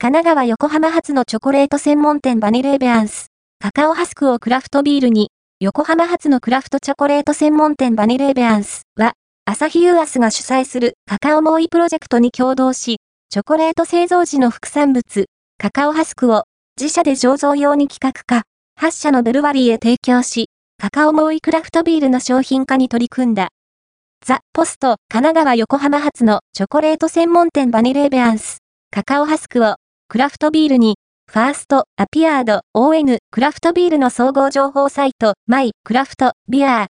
神奈川横浜発のチョコレート専門店バニレーベアンス。カカオハスクをクラフトビールに、横浜発のクラフトチョコレート専門店バニレーベアンスは、朝日ユーアスが主催するカカオモーイプロジェクトに共同し、チョコレート製造時の副産物、カカオハスクを自社で醸造用に企画化、8社のベルワリーへ提供し、カカオモーイクラフトビールの商品化に取り組んだ。ザ・ポスト、神奈川横浜発のチョコレート専門店バニレーベアンス、カカオハスクをクラフトビールに、ファースト、アピアード、ON、クラフトビールの総合情報サイト、マイ、クラフト、ビアー、